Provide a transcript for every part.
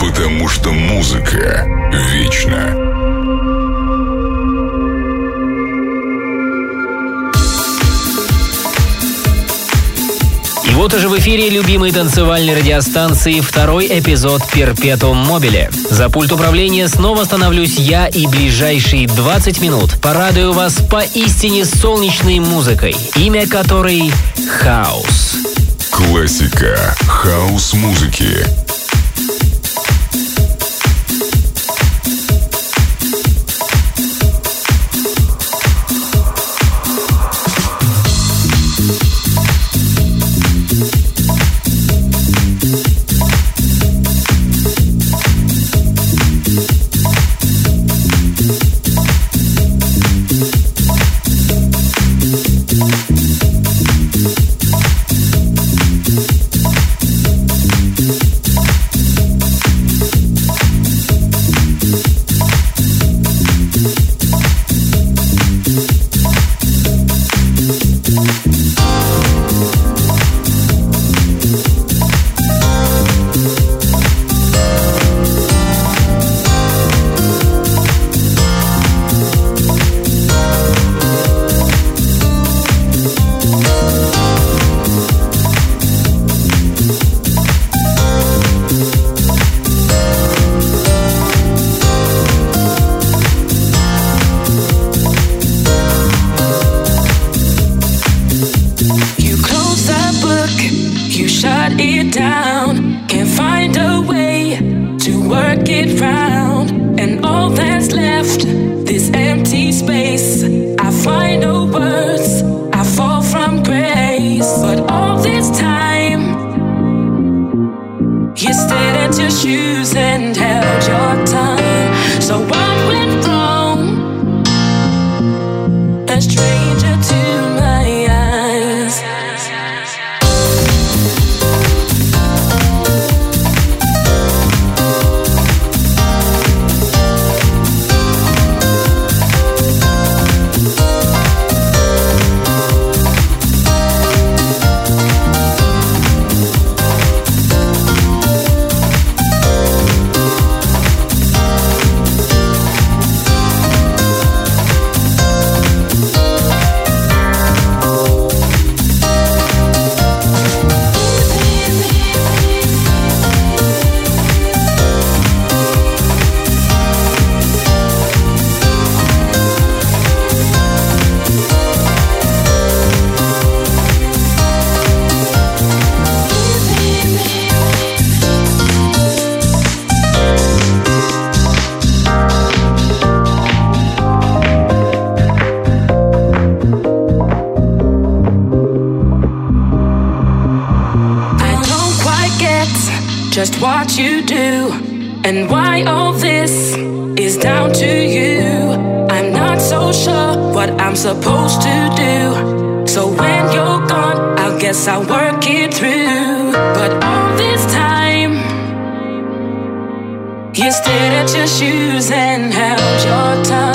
потому что музыка вечна. И вот уже в эфире любимой танцевальной радиостанции второй эпизод «Перпетум Мобиле». За пульт управления снова становлюсь я и ближайшие 20 минут порадую вас поистине солнечной музыкой, имя которой «Хаус». Классика хаус-музыки. And why all this is down to you. I'm not so sure what I'm supposed to do. So when you're gone, I guess I'll work it through. But all this time, you stayed at your shoes and held your tongue.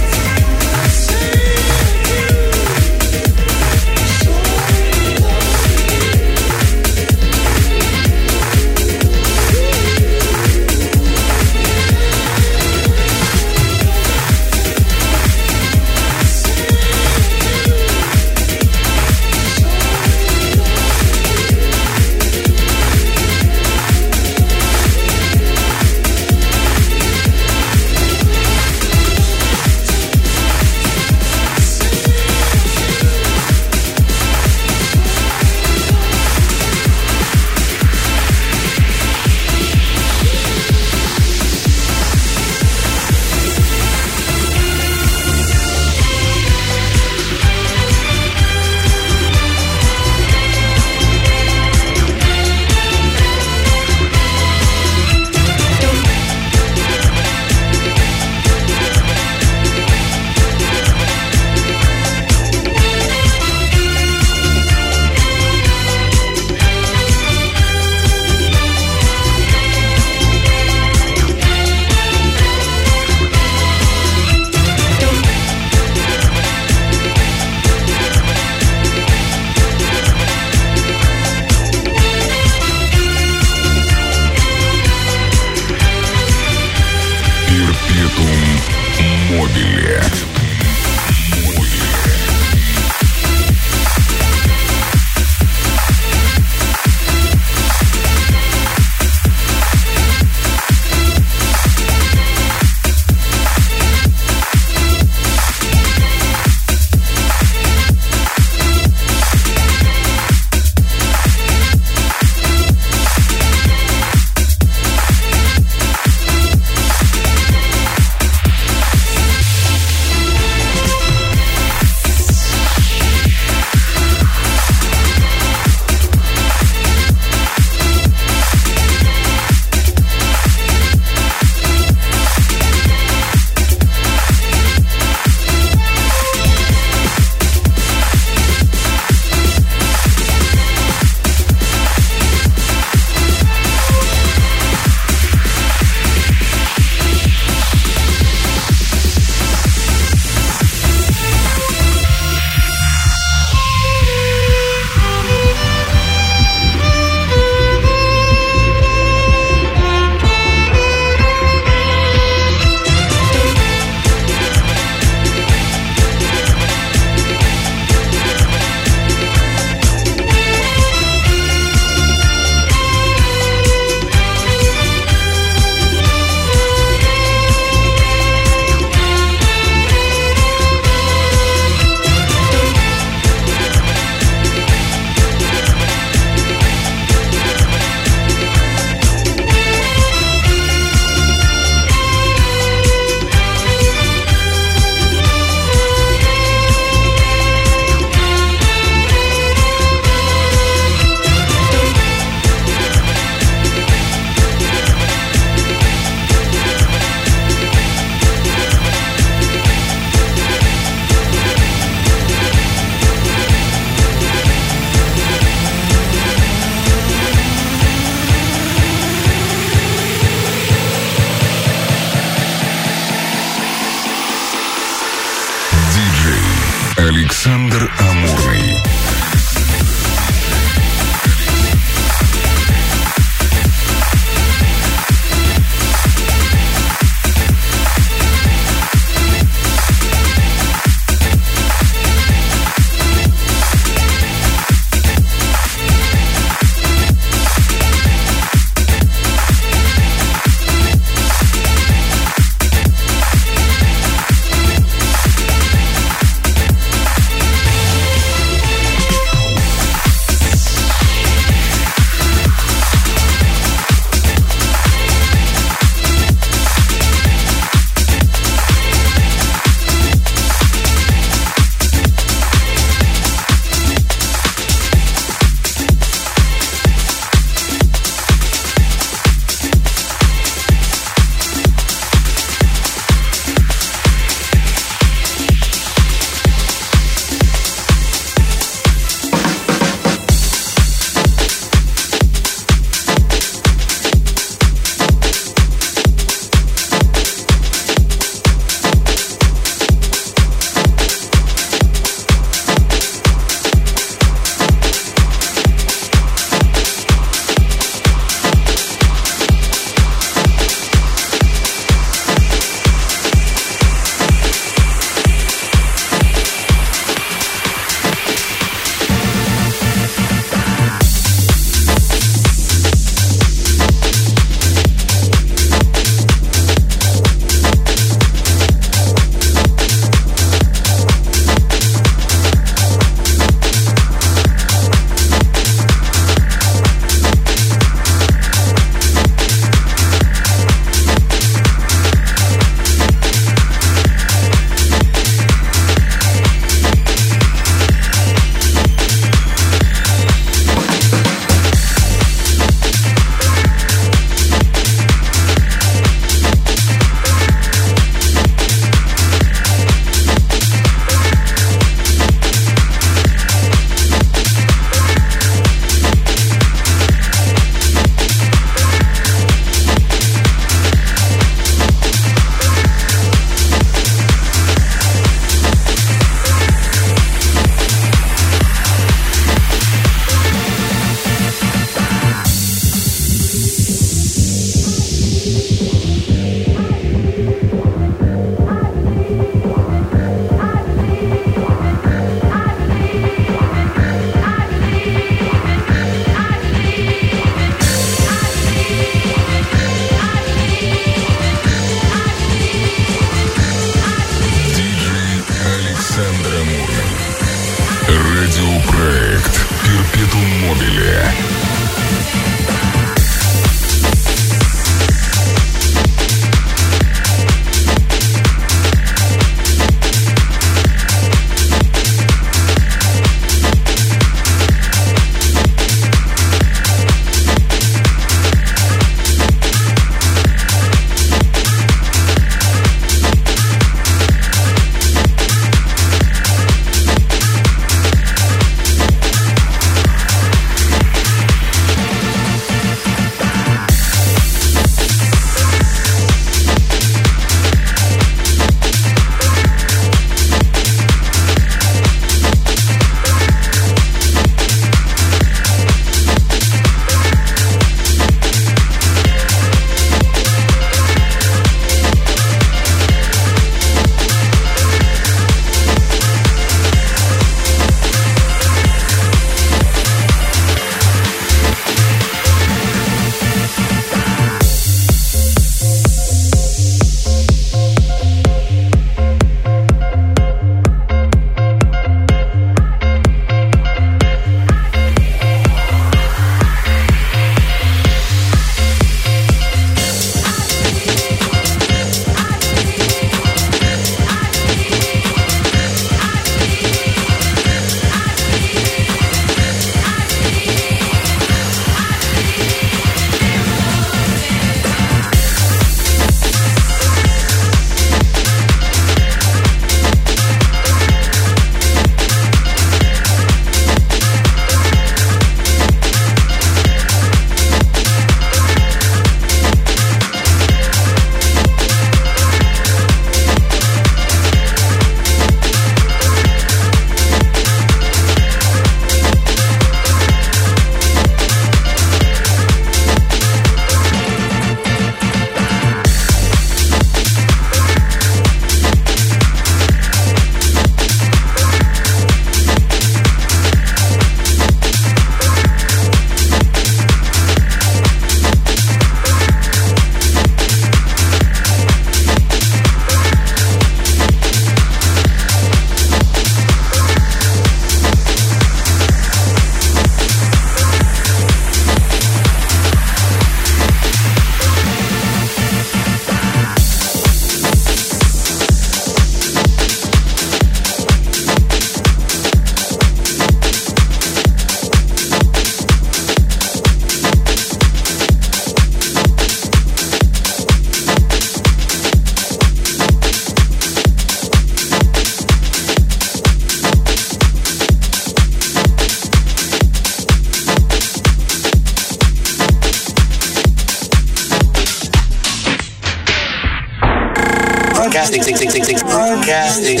Если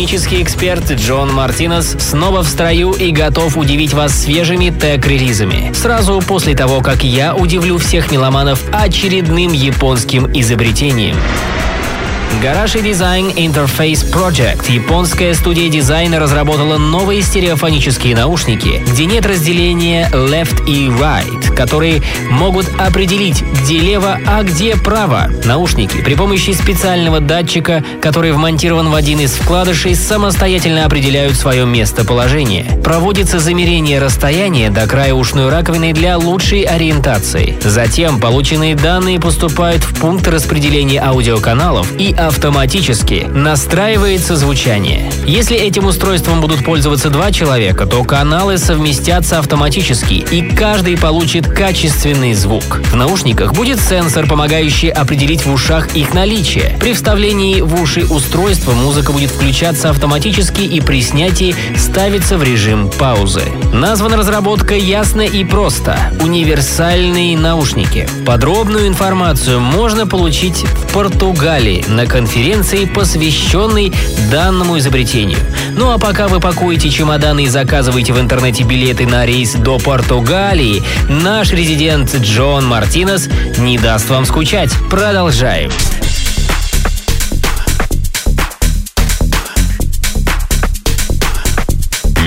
технический эксперт Джон Мартинес снова в строю и готов удивить вас свежими тег-релизами. Сразу после того, как я удивлю всех меломанов очередным японским изобретением. Garage Design Interface Project. Японская студия дизайна разработала новые стереофонические наушники, где нет разделения left и right, которые могут определить, где лево, а где право. Наушники при помощи специального датчика, который вмонтирован в один из вкладышей, самостоятельно определяют свое местоположение. Проводится замерение расстояния до края ушной раковины для лучшей ориентации. Затем полученные данные поступают в пункт распределения аудиоканалов и автоматически настраивается звучание. Если этим устройством будут пользоваться два человека, то каналы совместятся автоматически, и каждый получит качественный звук. В наушниках будет сенсор, помогающий определить в ушах их наличие. При вставлении в уши устройства музыка будет включаться автоматически и при снятии ставится в режим паузы. Названа разработка ясно и просто – универсальные наушники. Подробную информацию можно получить в Португалии на конференции, посвященной данному изобретению. Ну а пока вы пакуете чемоданы и заказываете в интернете билеты на рейс до Португалии, наш резидент Джон Мартинес не даст вам скучать. Продолжаем.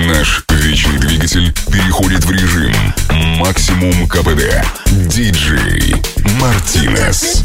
Наш вечный двигатель переходит в режим максимум КПД. Диджей Мартинес.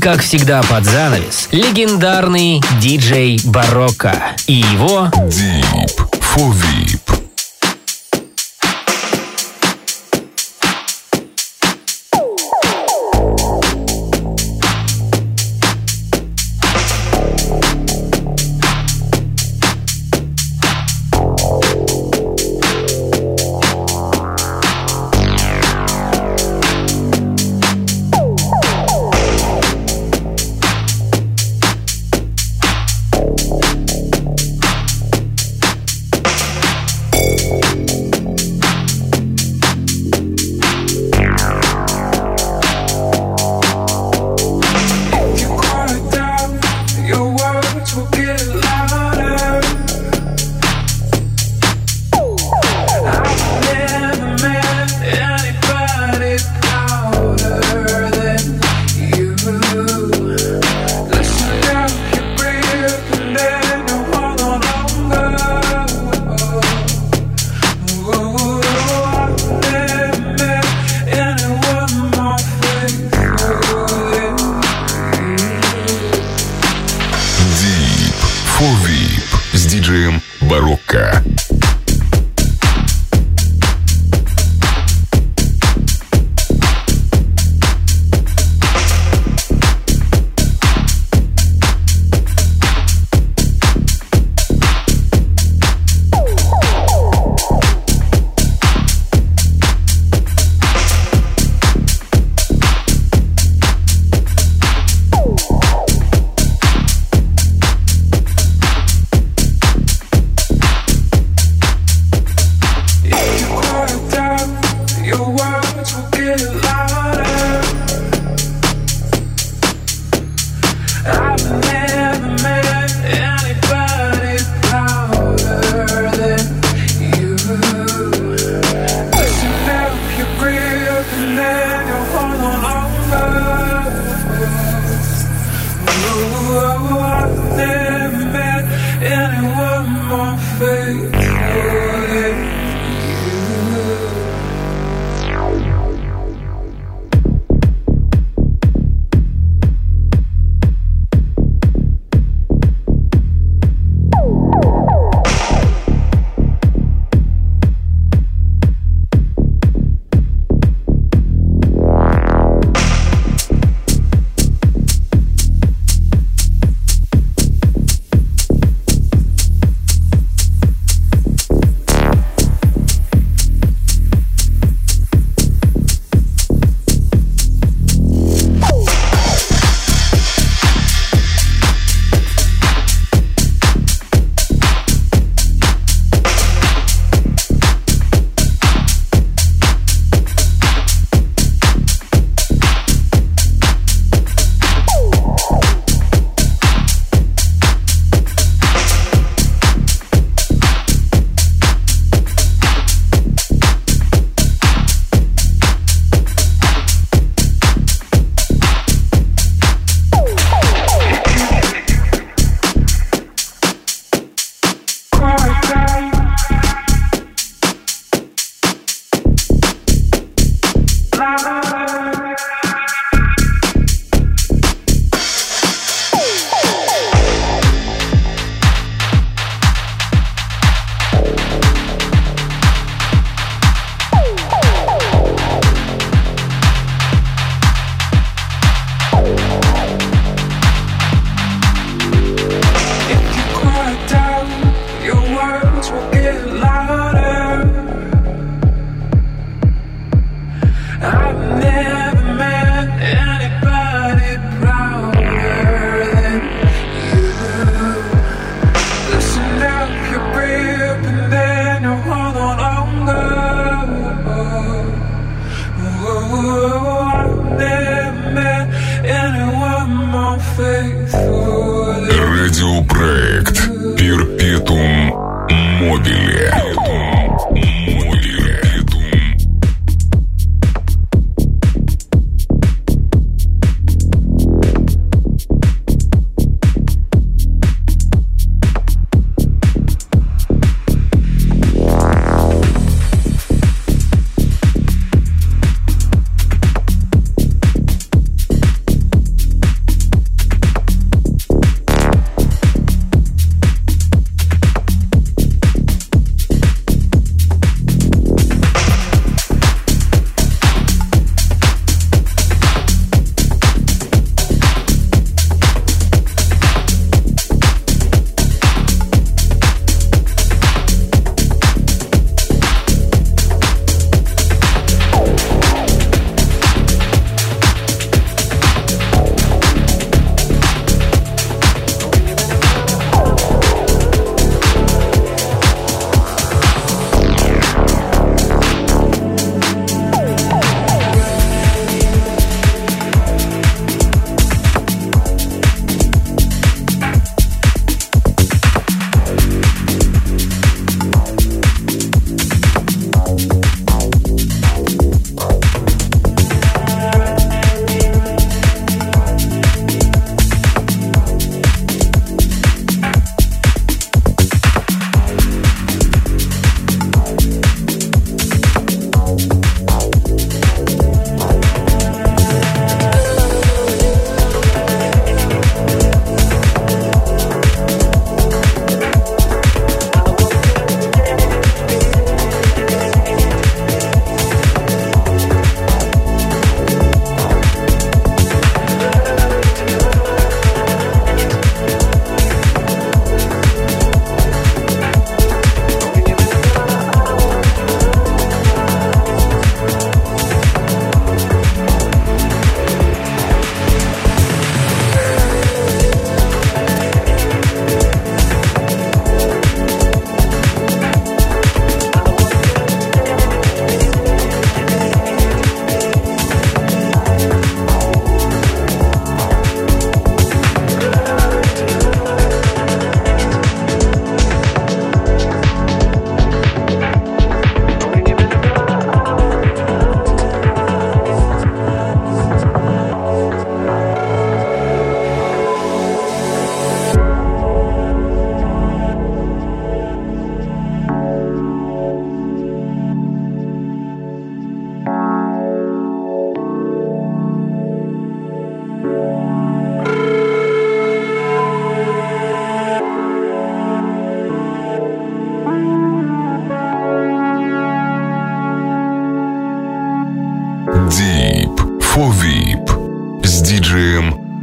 Как всегда под занавес, легендарный диджей Барокко и его Deep for VIP.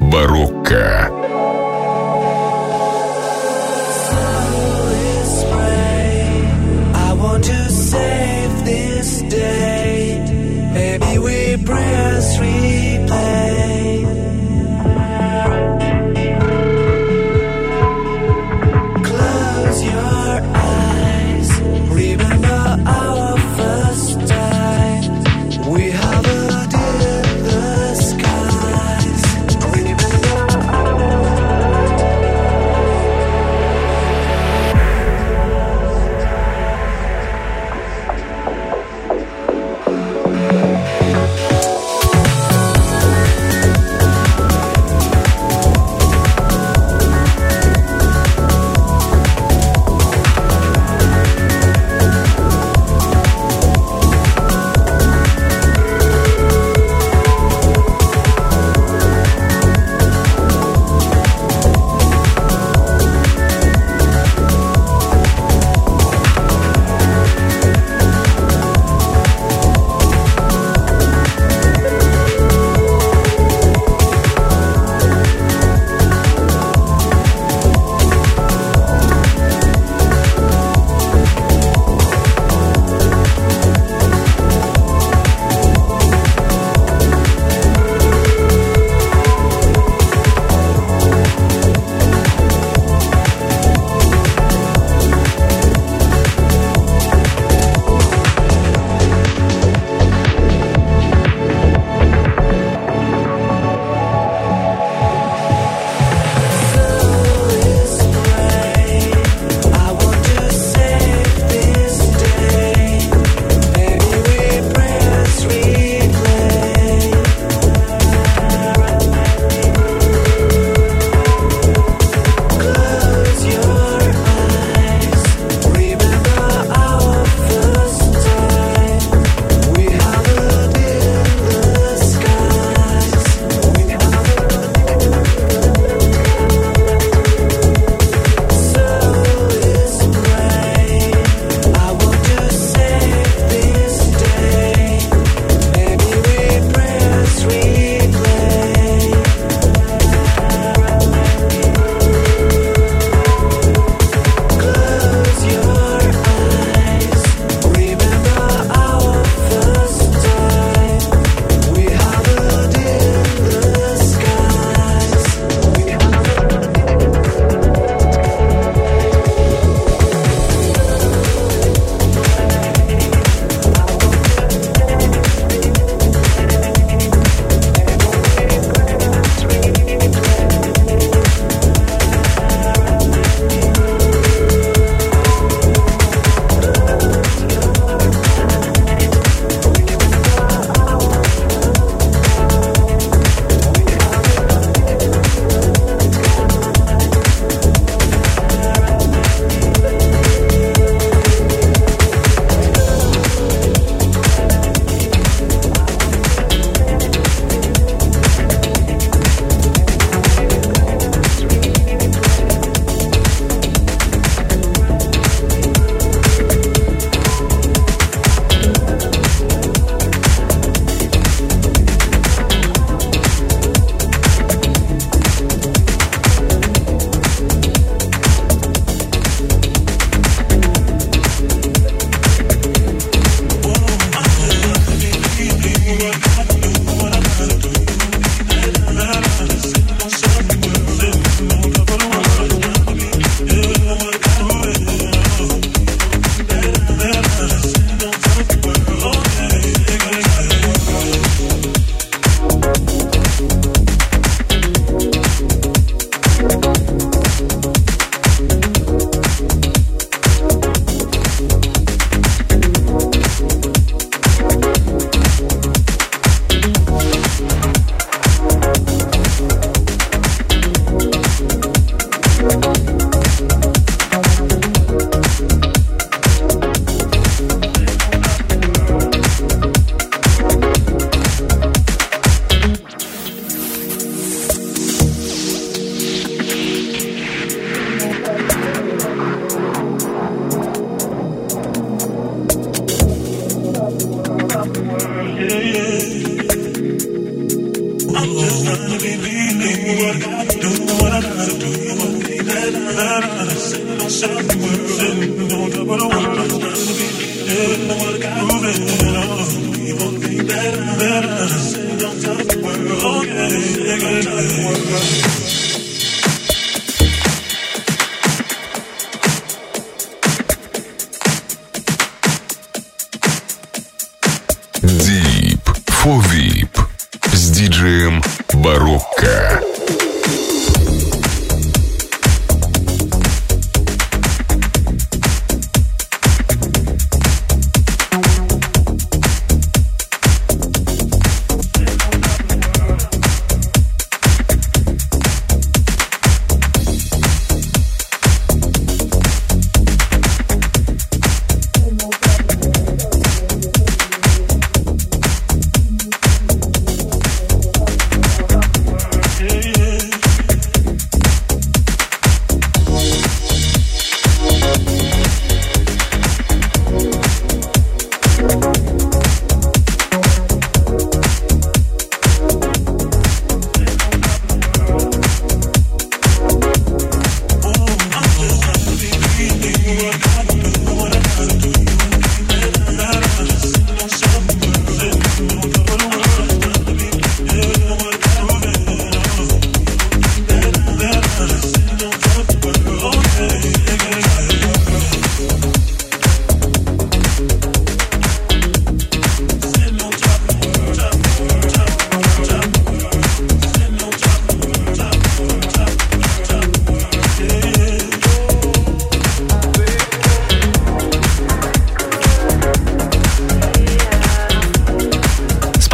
барокко.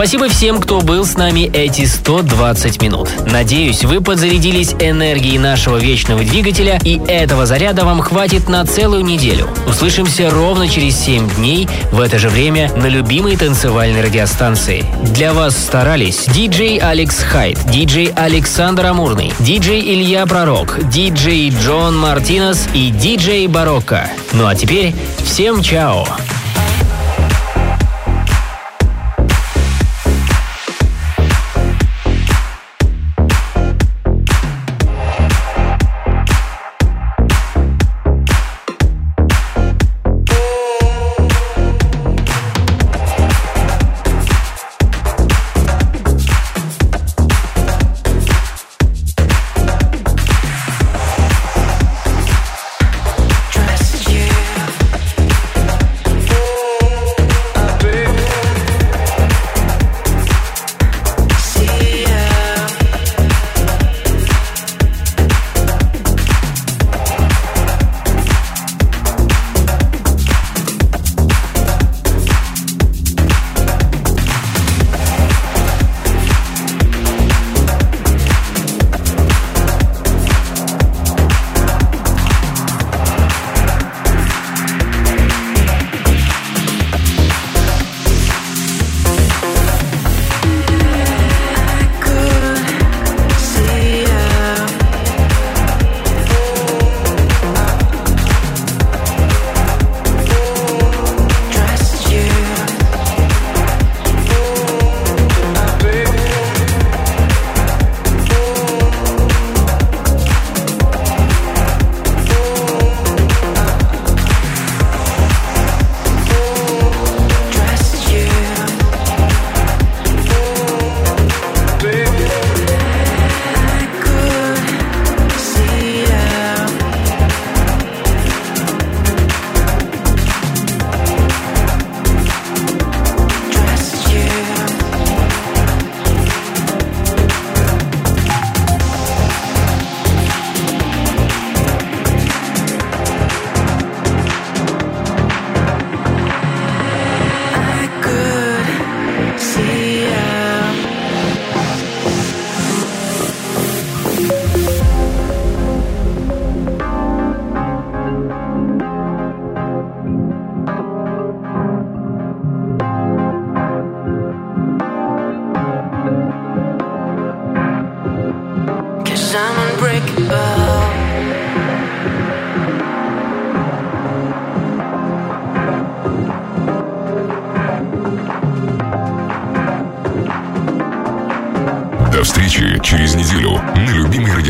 Спасибо всем, кто был с нами эти 120 минут. Надеюсь, вы подзарядились энергией нашего вечного двигателя, и этого заряда вам хватит на целую неделю. Услышимся ровно через 7 дней в это же время на любимой танцевальной радиостанции. Для вас старались диджей Алекс Хайт, диджей Александр Амурный, диджей Илья Пророк, диджей Джон Мартинес и диджей Барокко. Ну а теперь всем чао!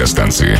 Радиостанции.